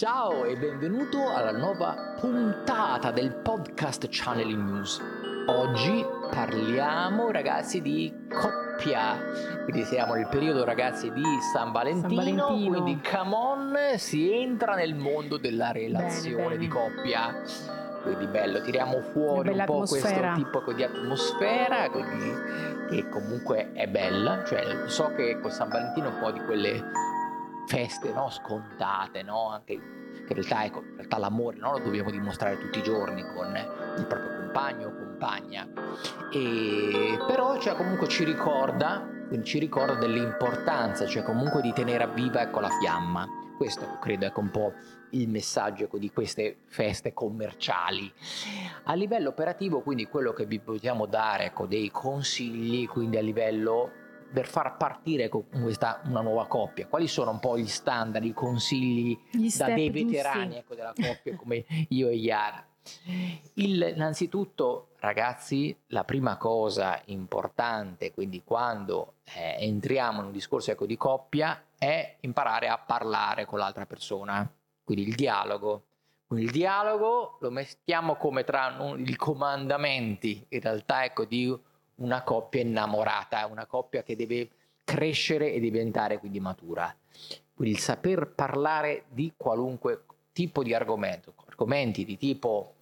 Ciao e benvenuto alla nuova puntata del podcast Channeling News. Oggi parliamo ragazzi di coppia, quindi siamo nel periodo ragazzi di San Valentino, San Valentino. quindi come on, si entra nel mondo della relazione Bene, di bene. coppia. Quindi bello, tiriamo fuori un po' questo tipo di atmosfera, quindi, che comunque è bella, cioè so che con San Valentino è un po' di quelle feste no? scontate, no? Anche che in realtà, ecco, in realtà l'amore no? lo dobbiamo dimostrare tutti i giorni con il proprio compagno o compagna. E, però cioè, comunque ci ricorda, ci ricorda dell'importanza, cioè comunque di tenere viva ecco, la fiamma. Questo credo ecco un po' il messaggio ecco, di queste feste commerciali. A livello operativo, quindi quello che vi possiamo dare ecco, dei consigli, quindi a livello per far partire con questa una nuova coppia, quali sono un po' gli standard, i consigli Gli da dei veterani ecco, della coppia come io e Iara? Il, innanzitutto, ragazzi, la prima cosa importante, quindi quando eh, entriamo in un discorso ecco, di coppia, è imparare a parlare con l'altra persona, quindi il dialogo. Quindi il dialogo lo mettiamo come tra i comandamenti, in realtà, ecco, di una coppia innamorata, una coppia che deve crescere e diventare quindi matura. Quindi il saper parlare di qualunque tipo di argomento, argomenti di tipo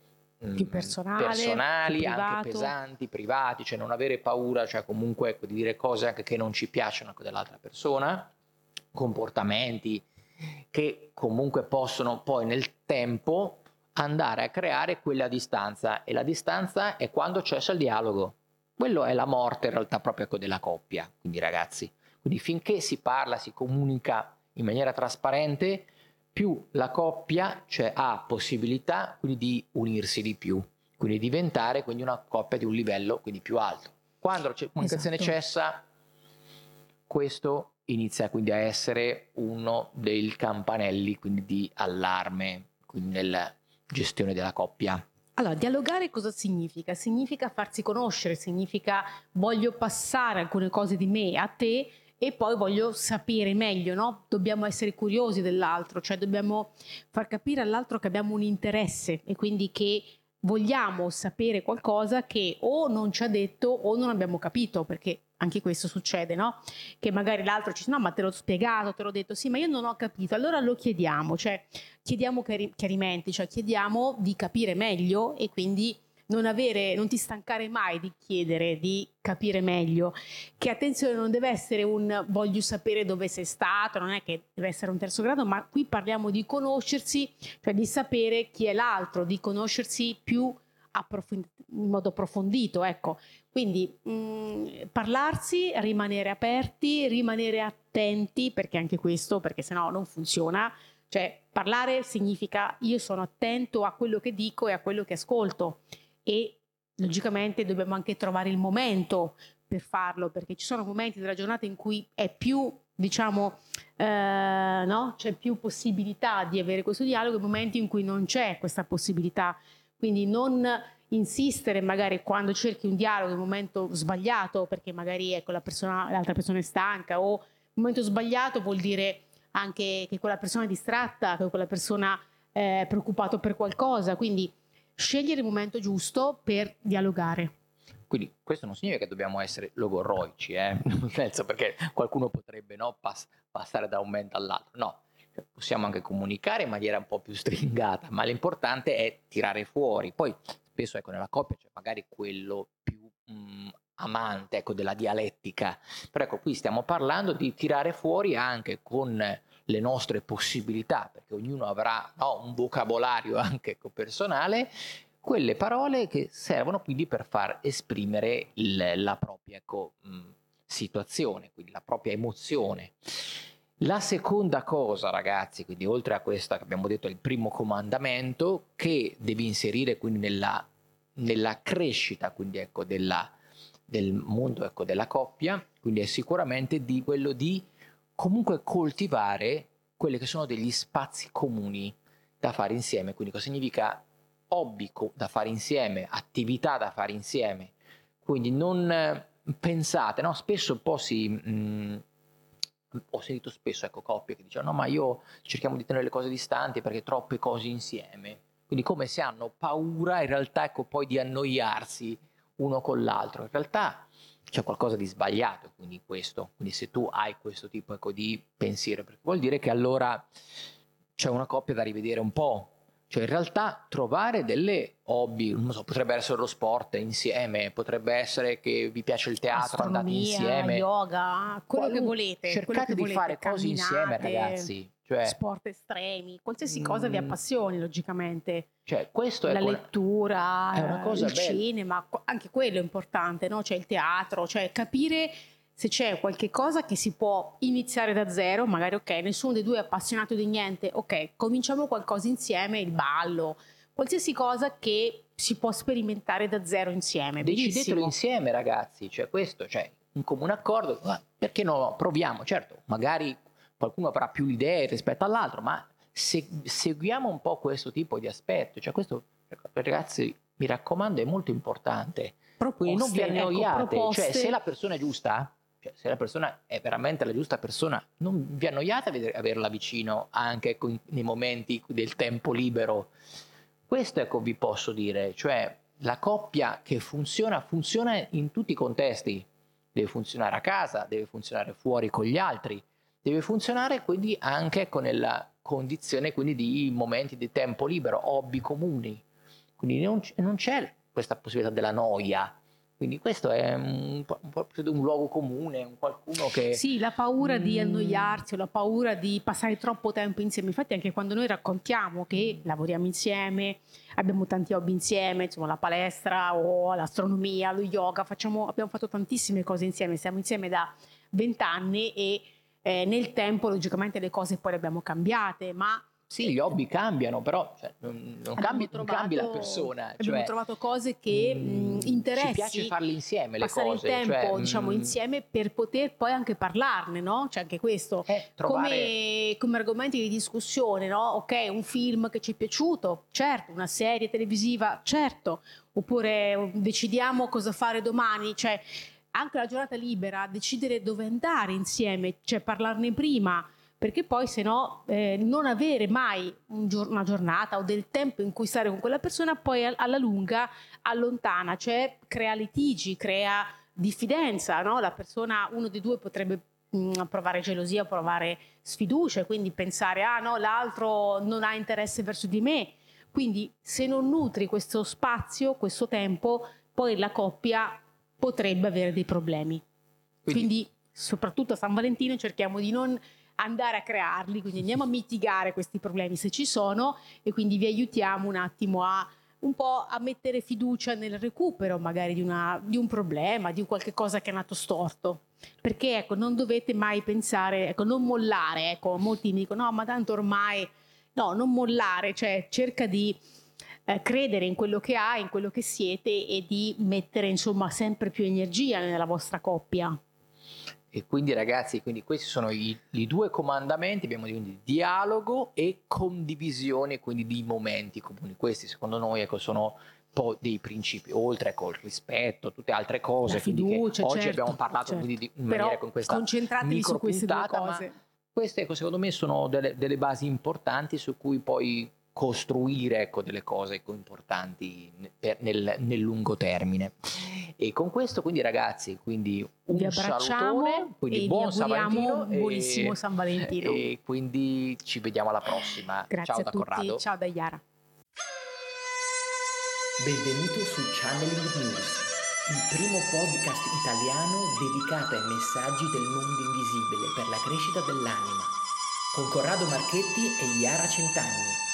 mm, Più personale, personali, anche pesanti, privati, cioè non avere paura, cioè comunque ecco, di dire cose anche che non ci piacciono ecco, dell'altra persona, comportamenti che comunque possono poi nel tempo andare a creare quella distanza e la distanza è quando cessa il dialogo. Quello è la morte in realtà proprio ecco, della coppia, quindi ragazzi. Quindi finché si parla, si comunica in maniera trasparente, più la coppia cioè, ha possibilità quindi di unirsi di più, quindi diventare quindi una coppia di un livello quindi più alto. Quando la comunicazione Esatto. cessa, questo inizia quindi a essere uno dei campanelli quindi di allarme quindi nella gestione della coppia. Allora, dialogare cosa significa? Significa farsi conoscere, significa voglio passare alcune cose di me a te e poi voglio sapere meglio, no? Dobbiamo essere curiosi dell'altro, cioè dobbiamo far capire all'altro che abbiamo un interesse e quindi che vogliamo sapere qualcosa che o non ci ha detto o non abbiamo capito, perché anche questo succede, no? Che magari l'altro ci dice no, ma te l'ho spiegato, te l'ho detto, sì, ma io non ho capito. Allora lo chiediamo, cioè chiediamo chiari- chiarimenti, cioè chiediamo di capire meglio e quindi non avere, non ti stancare mai di chiedere, di capire meglio. Che attenzione, non deve essere un voglio sapere dove sei stato, non è che deve essere un terzo grado, ma qui parliamo di conoscersi, cioè di sapere chi è l'altro, di conoscersi più in modo approfondito, ecco. Quindi mh, parlarsi, rimanere aperti, rimanere attenti, perché anche questo, perché sennò non funziona. Cioè, parlare significa io sono attento a quello che dico e a quello che ascolto e logicamente dobbiamo anche trovare il momento per farlo, perché ci sono momenti della giornata in cui è più, diciamo, eh, no? c'è più possibilità di avere questo dialogo e momenti in cui non c'è questa possibilità. Quindi non insistere magari quando cerchi un dialogo in un momento sbagliato, perché magari ecco, la persona- l'altra persona è stanca o un momento sbagliato vuol dire anche che quella persona è distratta, che quella persona è preoccupata per qualcosa. Quindi scegliere il momento giusto per dialogare. Quindi questo non significa che dobbiamo essere logorroici, eh? nel senso perché qualcuno potrebbe no, pass- passare da un momento all'altro. No, possiamo anche comunicare in maniera un po' più stringata, ma l'importante è tirare fuori. Poi spesso ecco, nella coppia c'è magari quello più mm, amante ecco, della dialettica, però ecco qui stiamo parlando di tirare fuori anche con le nostre possibilità, perché ognuno avrà no, un vocabolario anche personale, quelle parole che servono quindi per far esprimere il- la propria ecco, situazione, quindi la propria emozione. La seconda cosa, ragazzi, quindi oltre a questa che abbiamo detto è il primo comandamento, che devi inserire quindi nella, nella crescita quindi, ecco, della- del mondo ecco, della coppia, quindi è sicuramente di quello di comunque coltivare quelli che sono degli spazi comuni da fare insieme. Quindi cosa significa hobby da fare insieme, attività da fare insieme. Quindi non eh, pensate, no? spesso un po' si, mh, ho sentito spesso ecco, coppie che dicono no ma io cerchiamo di tenere le cose distanti perché troppe cose insieme. Quindi come se hanno paura in realtà ecco, poi di annoiarsi uno con l'altro. In realtà c'è qualcosa di sbagliato quindi questo. Quindi se tu hai questo tipo ecco, di pensiero, perché vuol dire che allora c'è una coppia da rivedere un po'. Cioè in realtà trovare delle hobby, non so, potrebbe essere lo sport insieme, potrebbe essere che vi piace il teatro, andate insieme. yoga, quello Qual- che volete. Cercate che di volete, fare cose insieme ragazzi. Cioè, sport estremi, qualsiasi cosa vi Mm. appassioni logicamente. cioè questo è La lettura, è una cosa il bella. cinema, anche quello è importante, no? Cioè il teatro, cioè capire se c'è qualche cosa che si può iniziare da zero, magari ok, nessuno dei due è appassionato di niente, ok, cominciamo qualcosa insieme, il ballo, qualsiasi cosa che si può sperimentare da zero insieme. Decidetelo insieme, ragazzi. Cioè, questo, cioè, un comune accordo. Perché no? Proviamo. Certo, magari qualcuno avrà più idee rispetto all'altro, ma se- seguiamo un po' questo tipo di aspetto. Cioè, questo, ragazzi, mi raccomando, è molto importante. Quindi non vi Proposte, ecco, annoiate. proposte. cioè, se la persona è giusta, cioè, se la persona è veramente la giusta persona, non vi annoiate a vedere- averla vicino anche ecco, in- nei momenti del tempo libero. Questo ecco vi posso dire, cioè la coppia che funziona, funziona in tutti i contesti. Deve funzionare a casa, deve funzionare fuori con gli altri, deve funzionare quindi anche con la condizione quindi di momenti di tempo libero, hobby comuni. Quindi non, non c'è questa possibilità della noia. Quindi questo è un, un, un luogo comune, un qualcuno che... Sì, la paura di Mm. annoiarsi o la paura di passare troppo tempo insieme. Infatti, anche quando noi raccontiamo che lavoriamo insieme, abbiamo tanti hobby insieme, insomma, la palestra o l'astronomia, lo yoga, facciamo, abbiamo fatto tantissime cose insieme, stiamo insieme da vent'anni e eh, nel tempo, logicamente, le cose poi le abbiamo cambiate, ma Sì, gli hobby cambiano, però cioè, non, non cambi, trovato- cambi la persona. Abbiamo Cioè, trovato cose che mm, mh, interessi. Ci piace farle insieme le passare cose. il tempo, cioè, diciamo, mm, insieme per poter poi anche parlarne, no? C'è anche questo. eh, trovare... Come, come argomenti di discussione, no? Ok, un film che ci è piaciuto, certo, una serie televisiva, certo, oppure decidiamo cosa fare domani, cioè anche la giornata libera, decidere dove andare insieme, cioè parlarne prima, perché poi se no eh, non avere mai un gior- una giornata o del tempo in cui stare con quella persona poi al- alla lunga allontana, cioè crea litigi, crea diffidenza, no? La persona, uno dei due potrebbe mh, provare gelosia, provare sfiducia, quindi pensare ah no, l'altro non ha interesse verso di me. Quindi se non nutri questo spazio, questo tempo, poi la coppia potrebbe avere dei problemi. Quindi, Quindi, soprattutto a San Valentino cerchiamo di non andare a crearli, quindi andiamo a mitigare questi problemi se ci sono e quindi vi aiutiamo un attimo a un po' a mettere fiducia nel recupero magari di, una- di un problema, di qualche cosa che è nato storto. Perché ecco, non dovete mai pensare, ecco, non mollare, ecco, molti mi dicono no, ma tanto ormai no, non mollare, cioè cerca di eh, credere in quello che hai, in quello che siete e di mettere insomma sempre più energia nella vostra coppia. E quindi ragazzi, quindi questi sono i, i due comandamenti, abbiamo quindi dialogo e condivisione quindi di momenti comuni. Questi secondo noi ecco, sono un po' dei principi, oltre il rispetto, tutte altre cose. La fiducia, oggi certo, abbiamo parlato certo. quindi di, in Però maniera con questa concentratevi su queste due cose. queste ecco, secondo me sono delle, delle basi importanti su cui poi costruire ecco, delle cose ecco, importanti per- nel, nel lungo termine. E con questo quindi ragazzi, quindi un Vi abbracciamo salutone, quindi e buon San auguriamo Valentino un e- buonissimo San Valentino. E quindi ci vediamo alla prossima. Grazie Ciao a da tutti, Corrado. ciao da Iara. Benvenuto su Channeling News, il primo podcast italiano dedicato ai messaggi del mondo invisibile per la crescita dell'anima, con Corrado Marchetti e Iara Centanni.